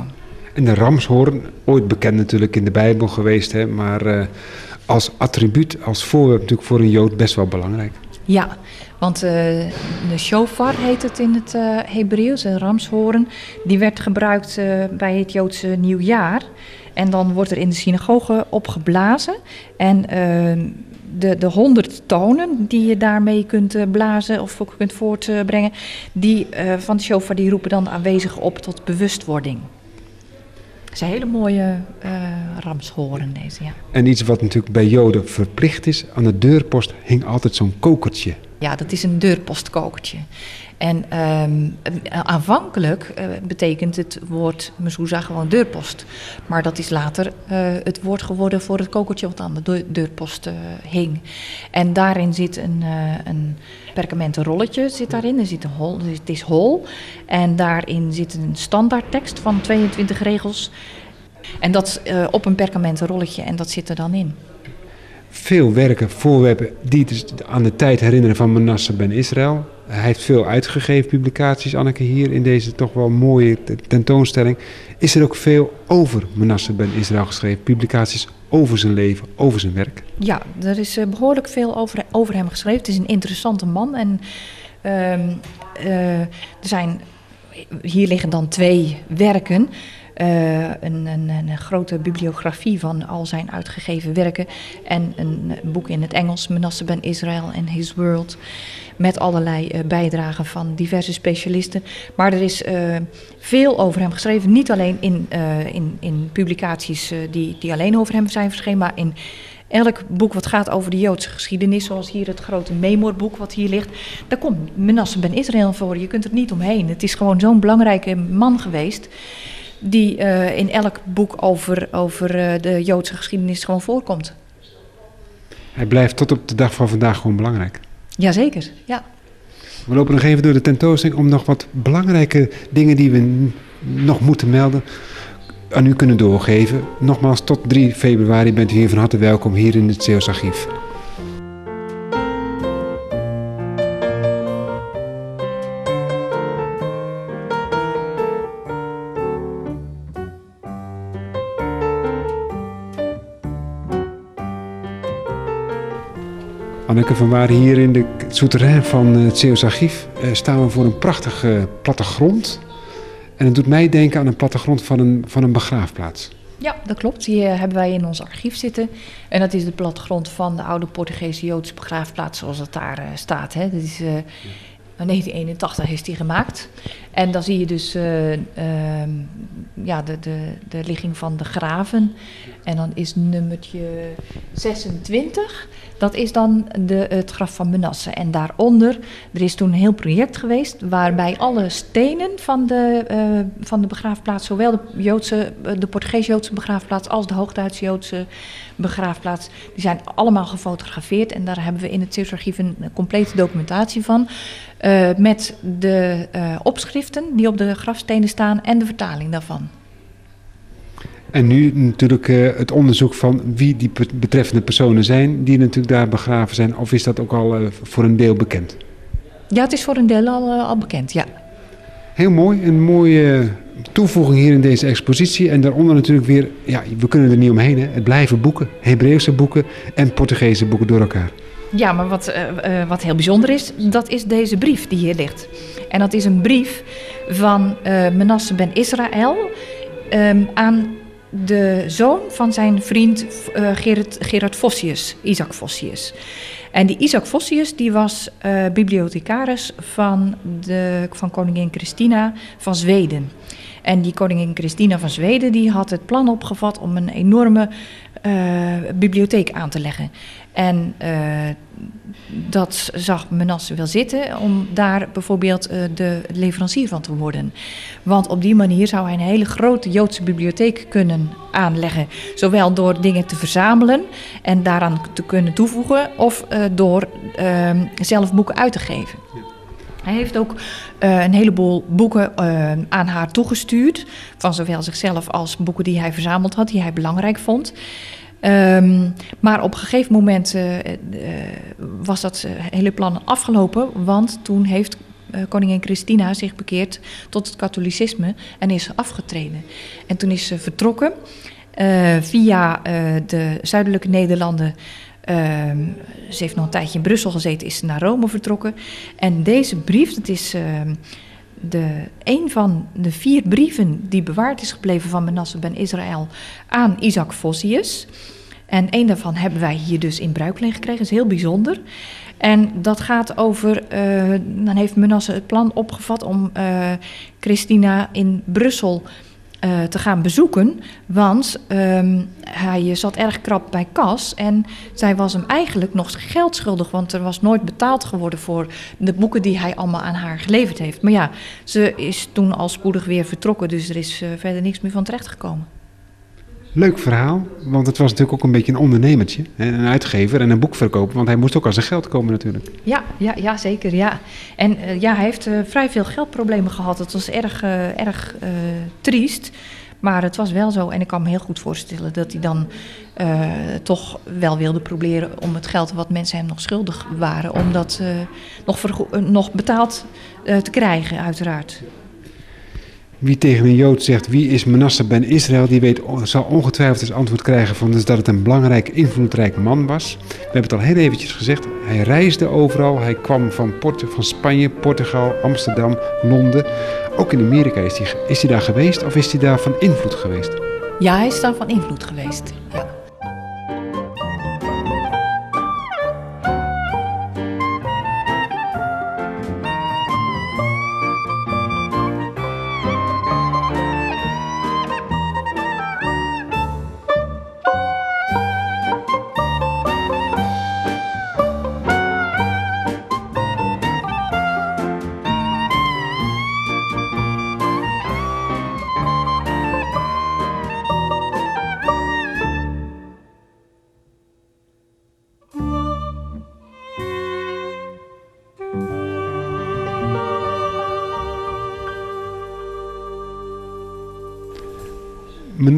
En de ramshoorn, ooit bekend natuurlijk in de Bijbel geweest, hè, maar eh, als attribuut, als voorwerp natuurlijk voor een Jood best wel belangrijk. Ja, want eh, de shofar heet het in het eh Hebreeuws, een ramshoorn. Die werd gebruikt eh, bij het Joodse nieuwjaar. En dan wordt er in de synagoge opgeblazen. En eh, de, de honderd tonen die je daarmee kunt blazen of kunt voortbrengen... die van de shofar die roepen dan aanwezigen op tot bewustwording. Het is een hele mooie eh ramshoorn deze, ja. En iets wat natuurlijk bij Joden verplicht is, aan de deurpost hing altijd zo'n kokertje. Ja, dat is een deurpostkokertje. En ehm, aanvankelijk eh, betekent het woord mezuzah gewoon deurpost. Maar dat is later eh, het woord geworden voor het kokertje wat aan de deur- deurpost eh, hing. En daarin zit een, een perkamenten rolletje zit daarin. Er zit een hol, het is hol. En daarin zit een standaardtekst van 22 regels. En dat eh, op een perkamenten rolletje en dat zit er dan in. veel werken, voorwerpen die aan de tijd herinneren van Manasseh ben Israël. Hij heeft veel uitgegeven publicaties, Anneke, hier in deze toch wel mooie tentoonstelling. Is er ook veel over Manasseh ben Israël geschreven? Publicaties over zijn leven, over zijn werk? Ja, er is eh, behoorlijk veel over, over hem geschreven. Het is een interessante man en ehm, eh, er zijn, hier liggen dan twee werken. Uh, een, een, een, grote bibliografie van al zijn uitgegeven werken. En een boek in het Engels, Manasseh ben Israel and His World. Met allerlei uh, bijdragen van diverse specialisten. Maar er is uh, veel over hem geschreven. Niet alleen in, in, in publicaties die, die alleen over hem zijn verschenen, maar in elk boek wat gaat over de Joodse geschiedenis, zoals hier het grote Memorboek wat hier ligt, daar komt Manasseh ben Israël voor. Je kunt er niet omheen. Het is gewoon zo'n belangrijke man geweest die uh, in elk boek over, over uh, de Joodse geschiedenis gewoon voorkomt. Hij blijft tot op de dag van vandaag gewoon belangrijk. Jazeker, ja. We lopen nog even door de tentoonstelling om nog wat belangrijke dingen die we nog moeten melden aan u kunnen doorgeven. Nogmaals, tot 3 februari bent u hier van harte welkom hier in het Zeeuws Archief. Van Waar, hier in de souterrain van het Zeeuws Archief uh, staan we voor een prachtige plattegrond. En het doet mij denken aan een plattegrond van een, van een begraafplaats. Ja, dat klopt. Die uh, hebben wij in ons archief zitten. En dat is de plattegrond van de oude Portugese Joodse begraafplaats zoals het daar uh, staat. Hè. Dat is, in 1981 is die gemaakt. En dan zie je dus ja, de, de, de ligging van de graven. En dan is nummertje 26. Dat is dan de, het graf van Menasse. En daaronder, er is toen een heel project geweest waarbij alle stenen van de, uh, van de begraafplaats, zowel de, Joodse, de Portugees-Joodse begraafplaats als de Hoogduits-Joodse begraafplaats, die zijn allemaal gefotografeerd. En daar hebben we in het Zeeuws een complete documentatie van. Uh, met de opschriften die op de grafstenen staan en de vertaling daarvan. En nu natuurlijk uh, het onderzoek van wie die betreffende personen zijn die natuurlijk daar begraven zijn. Of is dat ook al uh, voor een deel bekend? Ja, het is voor een deel al, uh, al bekend, ja. Heel mooi, een mooie toevoeging hier in deze expositie. En daaronder natuurlijk weer, ja, we kunnen er niet omheen, hè. het blijven boeken. Hebreeuwse boeken en Portugese boeken door elkaar. Ja, maar wat, wat heel bijzonder is, dat is deze brief die hier ligt. En dat is een brief van Menasse ben Israël um, aan de zoon van zijn vriend uh, Gerard, Gerard Isaac Vossius. En die Isaac Vossius die was uh, bibliothecaris van, de, van koningin Christina van Zweden. En die koningin Christina van Zweden die had het plan opgevat om een enorme uh, bibliotheek aan te leggen. En dat zag Menasse wel zitten om daar bijvoorbeeld uh, de leverancier van te worden. Want op die manier zou hij een hele grote Joodse bibliotheek kunnen aanleggen. Zowel door dingen te verzamelen en daaraan te kunnen toevoegen, of uh, door ehm, zelf boeken uit te geven. Hij heeft ook uh, een heleboel boeken aan haar toegestuurd. Van zowel zichzelf als boeken die hij verzameld had, die hij belangrijk vond. Um, maar op een gegeven moment uh, was dat hele plan afgelopen. Want toen heeft koningin Christina zich bekeerd tot het katholicisme en is afgetreden. En toen is ze vertrokken via de zuidelijke Nederlanden. Uh, ze heeft nog een tijdje in Brussel gezeten, is naar Rome vertrokken. En deze brief, dat is uh, de, een van de vier brieven die bewaard is gebleven van Manasse ben Israël aan Isaac Vossius. En een daarvan hebben wij hier dus in bruikleen gekregen, dat is heel bijzonder. En dat gaat over, uh, dan heeft Manasse het plan opgevat om uh, Christina in Brussel uh, te gaan bezoeken. Want um, hij zat erg krap bij kas. En zij was hem eigenlijk nog geld schuldig. Want er was nooit betaald geworden voor de boeken die hij allemaal aan haar geleverd heeft. Maar ja, ze is toen al spoedig weer vertrokken. Dus er is uh, verder niks meer van terecht gekomen. Leuk verhaal, want het was natuurlijk ook een beetje een ondernemertje. Een uitgever en een boekverkoper, want hij moest ook aan zijn geld komen natuurlijk. Ja, ja, ja zeker. Ja. En uh, ja, hij heeft uh, vrij veel geldproblemen gehad. Het was erg, uh, erg triest. Maar het was wel zo en ik kan me heel goed voorstellen dat hij dan toch wel wilde proberen om het geld wat mensen hem nog schuldig waren, om dat nog, nog betaald te krijgen, uiteraard. Wie tegen een Jood zegt wie is Manasseh ben Israël, die weet, zal ongetwijfeld als antwoord krijgen van dus dat het een belangrijk, invloedrijk man was. We hebben het al heel eventjes gezegd. Hij reisde overal. Hij kwam van, Port van Spanje, Portugal, Amsterdam, Londen. Ook in Amerika is hij, is hij daar geweest of is hij daar van invloed geweest? Ja, hij is daar van invloed geweest. Ja.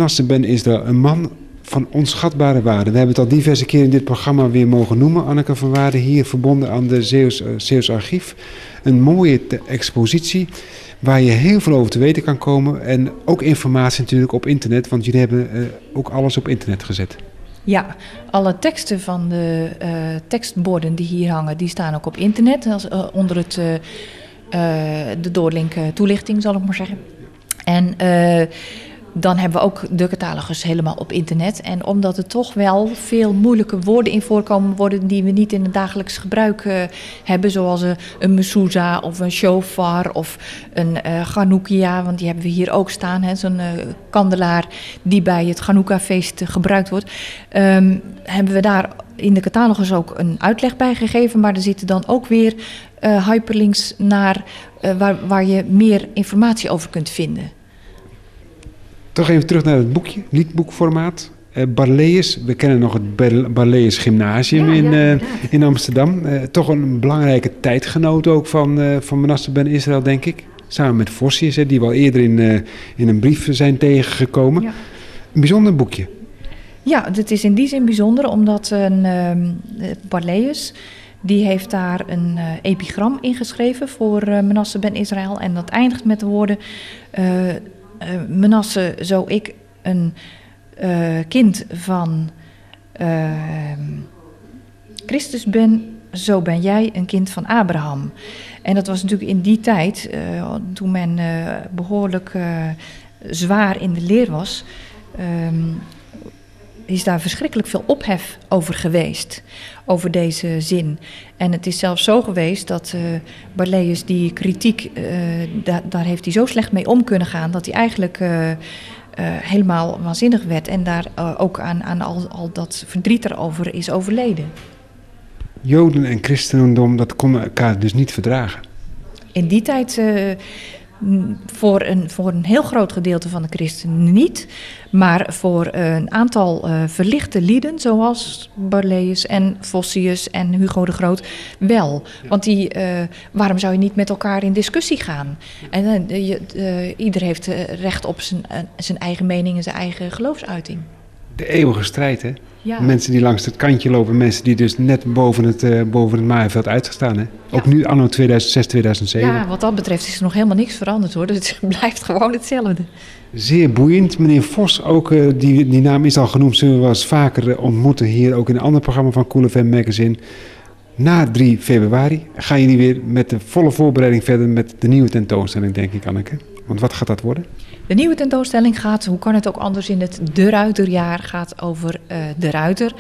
Menasse ben Israël, een man van onschatbare waarde. We hebben het al diverse keren in dit programma weer mogen noemen. Anneke van Waarde hier verbonden aan de Zeeuws, Zeeuws Archief. Een mooie expositie waar je heel veel over te weten kan komen. En ook informatie natuurlijk op internet, want jullie hebben uh, ook alles op internet gezet. Ja, alle teksten van de uh, tekstborden die hier hangen, die staan ook op internet. Als, onder het, de doorlink toelichting, zal ik maar zeggen. En dan hebben we ook de catalogus helemaal op internet. En omdat er toch wel veel moeilijke woorden in voorkomen worden die we niet in het dagelijks gebruik uh, hebben, zoals een, mezouza of een shofar of een uh, want die hebben we hier ook staan, zo'n uh, kandelaar die bij het Chanukka-feest gebruikt wordt, um, hebben we daar in de catalogus ook een uitleg bij gegeven, maar er zitten dan ook weer hyperlinks naar waar, waar je meer informatie over kunt vinden. Toch even terug naar het boekje, liedboekformaat. Uh, Barlees, we kennen nog het Barlees Gymnasium in, uh, in Amsterdam. Uh, toch een belangrijke tijdgenoot ook van, uh, van Manasseh ben Israël, denk ik. Samen met Vossius, die we al eerder in, in een brief zijn tegengekomen. Ja. Een bijzonder boekje. Ja, het is in die zin bijzonder omdat een Barlees... Die heeft daar een epigram ingeschreven voor Manasseh ben Israël. En dat eindigt met de woorden: uh, Menasse, zo ik een uh, kind van uh, Christus ben, zo ben jij een kind van Abraham. En dat was natuurlijk in die tijd, toen men behoorlijk zwaar in de leer was, um, is daar verschrikkelijk veel ophef over geweest, over deze zin. En het is zelfs zo geweest dat uh, Barleus die kritiek, uh, da daar heeft hij zo slecht mee om kunnen gaan, dat hij eigenlijk uh, helemaal waanzinnig werd en daar ook aan, aan al, al dat verdriet erover is overleden. Joden en christendom, dat konden elkaar dus niet verdragen. In die tijd voor een, voor een heel groot gedeelte van de christenen niet. Maar voor een aantal uh, verlichte lieden, zoals Barleus en Vossius en Hugo de Groot, wel. Want die, uh, waarom zou je niet met elkaar in discussie gaan? En uh, je, ieder heeft recht op zijn, zijn eigen mening en zijn eigen geloofsuiting. De eeuwige strijd, hè? Ja. Mensen die langs het kantje lopen, mensen die dus net boven het, uh, boven het maaiveld uitgestaan. Hè? Ook nu anno 2006, 2007. Ja, wat dat betreft is er nog helemaal niks veranderd hoor. Dus het <laughs> blijft gewoon hetzelfde. Zeer boeiend. Meneer Vos, ook, uh, die, die naam is al genoemd, zullen we wel eens vaker uh, ontmoeten hier ook in een ander programma van Cool FM Magazine. Na 3 februari gaan jullie weer met de volle voorbereiding verder met de nieuwe tentoonstelling, denk ik, Anneke. Want wat gaat dat worden? De nieuwe tentoonstelling gaat, hoe kan het ook anders in het De Ruiterjaar, gaat over uh, De Ruiter.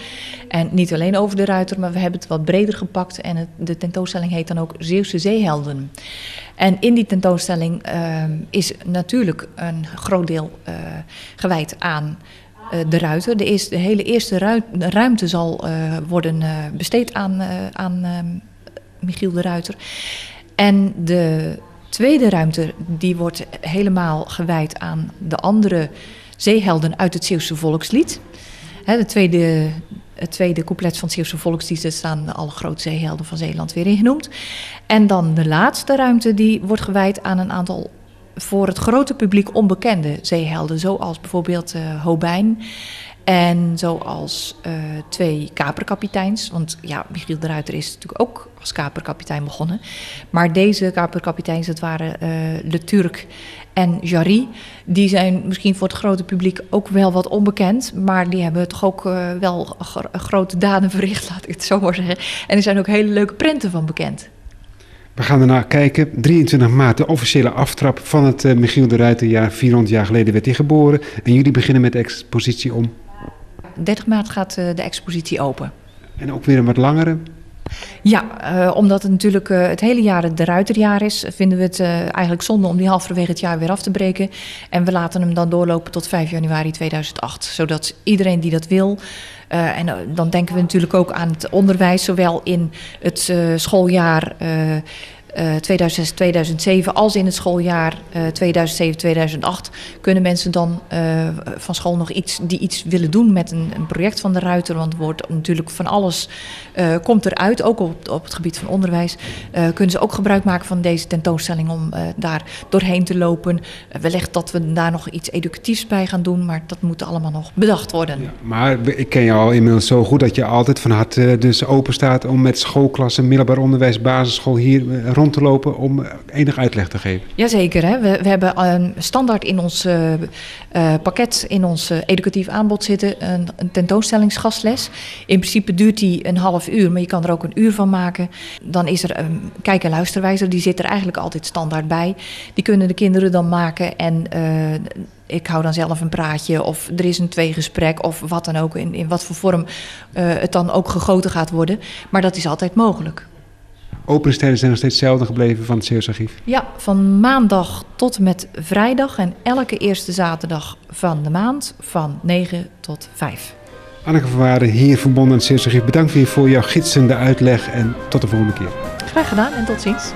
En niet alleen over De Ruiter, maar we hebben het wat breder gepakt. En de tentoonstelling heet dan ook Zeeuwse Zeehelden. En in die tentoonstelling uh, is natuurlijk een groot deel uh, gewijd aan de ruiter. De, de hele eerste ruimte zal worden besteed aan, aan Michiel de Ruiter. En de tweede ruimte die wordt helemaal gewijd aan de andere zeehelden uit het Zeeuwse volkslied. de tweede, het tweede couplet van het Zeeuwse volkslied, daar staan alle grote zeehelden van Zeeland weer in genoemd. En dan de laatste ruimte, die wordt gewijd aan een aantal voor het grote publiek onbekende zeehelden, zoals bijvoorbeeld uh, Hobijn en zoals uh, twee kaperkapiteins. Want ja, Michiel de Ruiter is natuurlijk ook als kaperkapitein begonnen. Maar deze kaperkapiteins, dat waren uh, Le Turc en Jarry. Die zijn misschien voor het grote publiek ook wel wat onbekend. Maar die hebben toch ook uh, wel grote daden verricht, <laughs> laat ik het zo maar zeggen. En er zijn ook hele leuke prenten van bekend. We gaan ernaar kijken. 23 maart, de officiële aftrap van het Michiel de Ruiterjaar. 400 jaar geleden werd hij geboren. En jullie beginnen met de expositie om 30 maart gaat uh, de expositie open. En ook weer een wat langere? Ja, uh, omdat het natuurlijk uh, het hele jaar de ruiterjaar is, vinden we het eigenlijk zonde om die halverwege het jaar weer af te breken. En we laten hem dan doorlopen tot 5 januari 2008, zodat iedereen die dat wil. en dan denken we natuurlijk ook aan het onderwijs, zowel in het schooljaar 2006, 2007 als in het schooljaar uh, 2007, 2008 kunnen mensen dan uh, van school nog iets die iets willen doen met een, een project van de Ruiter. Want wordt natuurlijk van alles komt eruit, ook op, op het gebied van onderwijs. kunnen ze ook gebruik maken van deze tentoonstelling om daar doorheen te lopen. wellicht dat we daar nog iets educatiefs bij gaan doen, maar dat moet allemaal nog bedacht worden. Ja, maar ik ken je al inmiddels zo goed dat je altijd van harte dus open staat om met schoolklassen, middelbaar onderwijs, basisschool hier rond te lopen om enig uitleg te geven. Jazeker. Hè? We, we hebben een standaard in ons uh, uh, pakket, in ons uh, educatief aanbod zitten, een, een tentoonstellingsgastles. In principe duurt die een half uur, maar je kan er ook een uur van maken. Dan is er een kijk- en luisterwijzer, die zit er eigenlijk altijd standaard bij. Die kunnen de kinderen dan maken en ik hou dan zelf een praatje of er is een tweegesprek of wat dan ook, in, in wat voor vorm het dan ook gegoten gaat worden. Maar dat is altijd mogelijk. Openingstijden zijn nog steeds hetzelfde gebleven van het Zeeuws Archief? Ja, van maandag tot met vrijdag en elke eerste zaterdag van de maand van 9 tot 5. Anneke van Waarden, hier verbonden aan het Zeeuws Archief. Bedankt weer voor jouw gidsende uitleg en tot de volgende keer. Graag gedaan en tot ziens.